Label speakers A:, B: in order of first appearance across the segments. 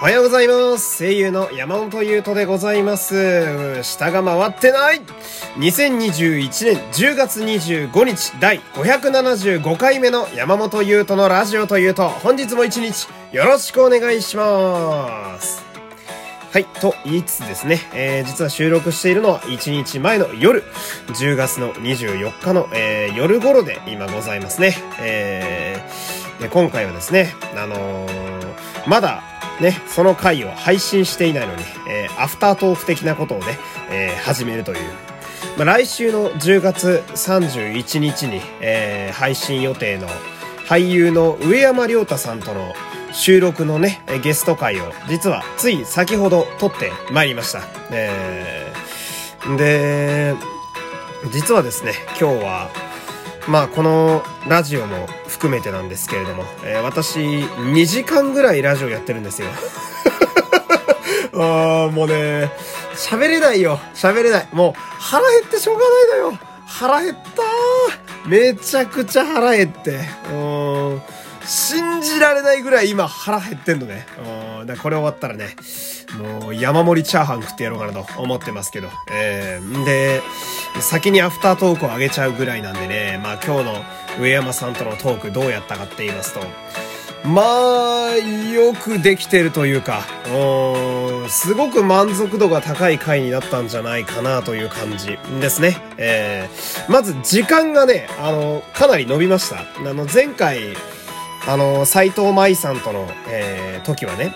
A: おはようございます。声優の山本優斗でございます。下が回ってない2021年10月25日第575回目の山本優斗のラジオというと、本日も一日よろしくお願いします。はい、と言いつつですね、えー、実は収録しているのは1日前の夜、10月の24日の、えー、夜頃で今ございますね。えー、で今回はですね、あのー、まだね、その回を配信していないのに、えー、アフタートーク的なことをね、えー、始めるという。まあ、来週の10月31日に、えー、配信予定の俳優の上山良太さんとの収録のね、ゲスト会を実はつい先ほど撮ってまいりました。えー、で、実はですね、今日はまあこのラジオも含めてなんですけれども、えー、私2時間ぐらいラジオやってるんですよ。ああ、もうね、喋れないよ。喋れない。もう腹減ってしょうがないのよ。腹減っためちゃくちゃ腹減って。うん。られないぐらい今腹減ってんのね。うん。だこれ終わったらね、もう山盛りチャーハン食ってやろうかなと思ってますけど。えー、で、先にアフタートークを上げちゃうぐらいなんでね、まあ今日の上山さんとのトークどうやったかって言いますと、まあ、よくできてるというか、すごく満足度が高い回になったんじゃないかなという感じですね。えー、まず時間がね、あの、かなり伸びました。あの、前回、あの、斎藤舞さんとの、えー、時はね、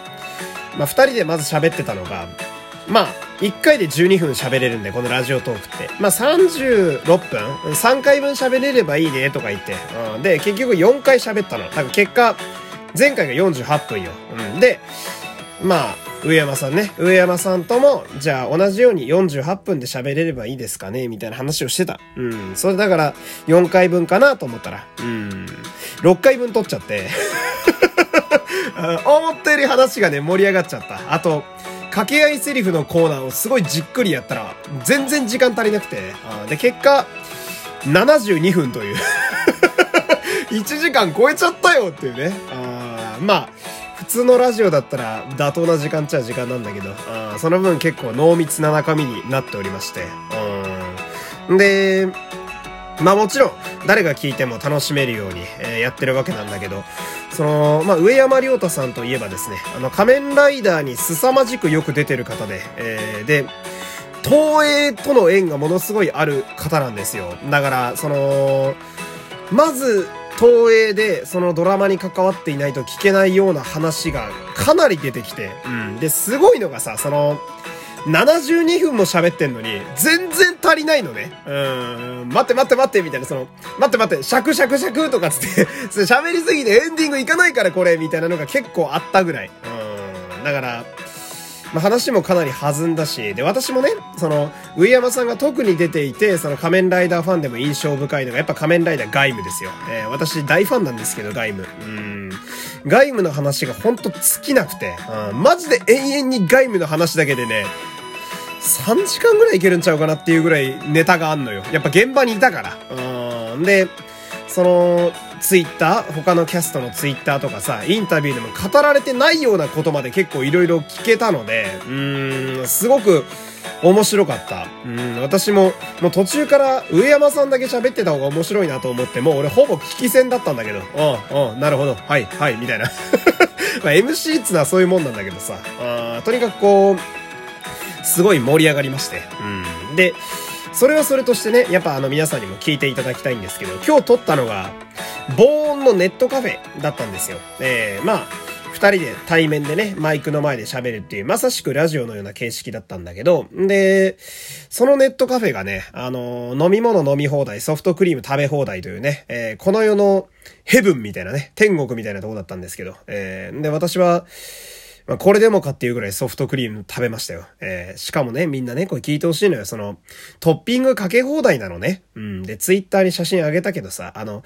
A: まあ、二人でまず喋ってたのが、まあ、一回で12分喋れるんで、このラジオトークって。まあ、36分 ?3 回分喋れればいいね、とか言って。うん、で、結局4回喋ったの。多分結果、前回が48分よ。うん、で、まあ、上山さんね。上山さんとも、じゃあ同じように48分で喋れればいいですかね？みたいな話をしてた。うん。それだから4回分かなと思ったら、うん。6回分取っちゃって 思ったより話がね、盛り上がっちゃった。あと、掛け合いセリフのコーナーをすごいじっくりやったら、全然時間足りなくて、で、結果、72分という 1時間超えちゃったよっていうね。あまあ、普通のラジオだったら妥当な時間っちゃ時間なんだけど、あその分結構濃密な中身になっておりまして。うんで、まあもちろん、誰が聞いても楽しめるように、え、やってるわけなんだけど、その、まあ、上山良太さんといえばですね、あの、仮面ライダーに凄まじくよく出てる方で、えー、で、東映との縁がものすごいある方なんですよ。だから、その、まず、東映でそのドラマに関わっていないと聞けないような話がかなり出てきて、うん。で、すごいのがさ、その、72分も喋ってんのに、全然足りないのね。うん、待って待って待って、みたいな、その、待って待って、シャクシャクシャクとかつって 喋りすぎてエンディングいかないからこれ、みたいなのが結構あったぐらい。うん、だから、まあ、話もかなり弾んだし、で、私もね、その、上山さんが特に出ていて、その仮面ライダーファンでも印象深いのが、やっぱ仮面ライダーガイムですよ。えー、私大ファンなんですけど、ガイム。うん。ガイムの話がほんと尽きなくて、うん、マジで永遠にガイムの話だけでね、3時間ぐらいいけるんちゃうかなっていうぐらいネタがあんのよ。やっぱ現場にいたから。うん。で、その、ツイッター他のキャストのツイッターとかさ、インタビューでも語られてないようなことまで結構色々聞けたので、うーん、すごく面白かった。うん、私も、もう途中から上山さんだけ喋ってた方が面白いなと思って、もう俺ほぼ聞き戦だったんだけど、うん、うん、なるほど、はい、はい、みたいな。まあ MC っつのはそういうもんなんだけどさ、あとにかくこう、すごい盛り上がりまして。うん。で、それはそれとしてね、やっぱあの皆さんにも聞いていただきたいんですけど、今日撮ったのが、防音のネットカフェだったんですよ。えー、まあ、二人で対面でね、マイクの前で喋るっていう、まさしくラジオのような形式だったんだけど、で、そのネットカフェがね、あの、飲み物飲み放題、ソフトクリーム食べ放題というね、えー、この世のヘブンみたいなね、天国みたいなとこだったんですけど、えー、で、私は、まあ、これでもかっていうぐらいソフトクリーム食べましたよ。えー、しかもね、みんなね、これ聞いてほしいのよ。その、トッピングかけ放題なのね。うん。で、ツイッターに写真あげたけどさ、あの、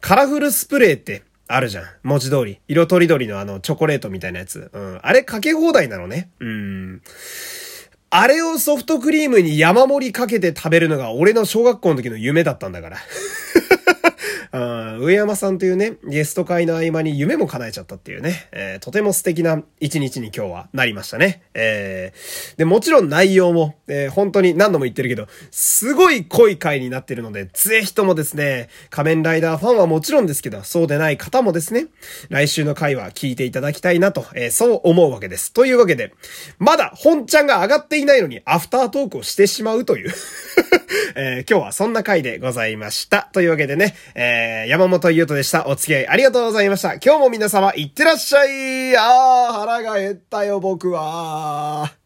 A: カラフルスプレーってあるじゃん。文字通り。色とりどりのあの、チョコレートみたいなやつ。うん。あれかけ放題なのね。うん。あれをソフトクリームに山盛りかけて食べるのが俺の小学校の時の夢だったんだから。上山さんというね、ゲスト会の合間に夢も叶えちゃったっていうね、えー、とても素敵な一日に今日はなりましたね。えー、で、もちろん内容も、えー、本当に何度も言ってるけど、すごい濃い回になってるので、ぜひともですね、仮面ライダーファンはもちろんですけど、そうでない方もですね、来週の回は聞いていただきたいなと、えー、そう思うわけです。というわけで、まだ本ちゃんが上がっていないのにアフタートークをしてしまうという えー、今日はそんな回でございました。というわけでね、えー、山本優斗でした。お付き合いありがとうございました。今日も皆様いってらっしゃいあー、腹が減ったよ、僕は。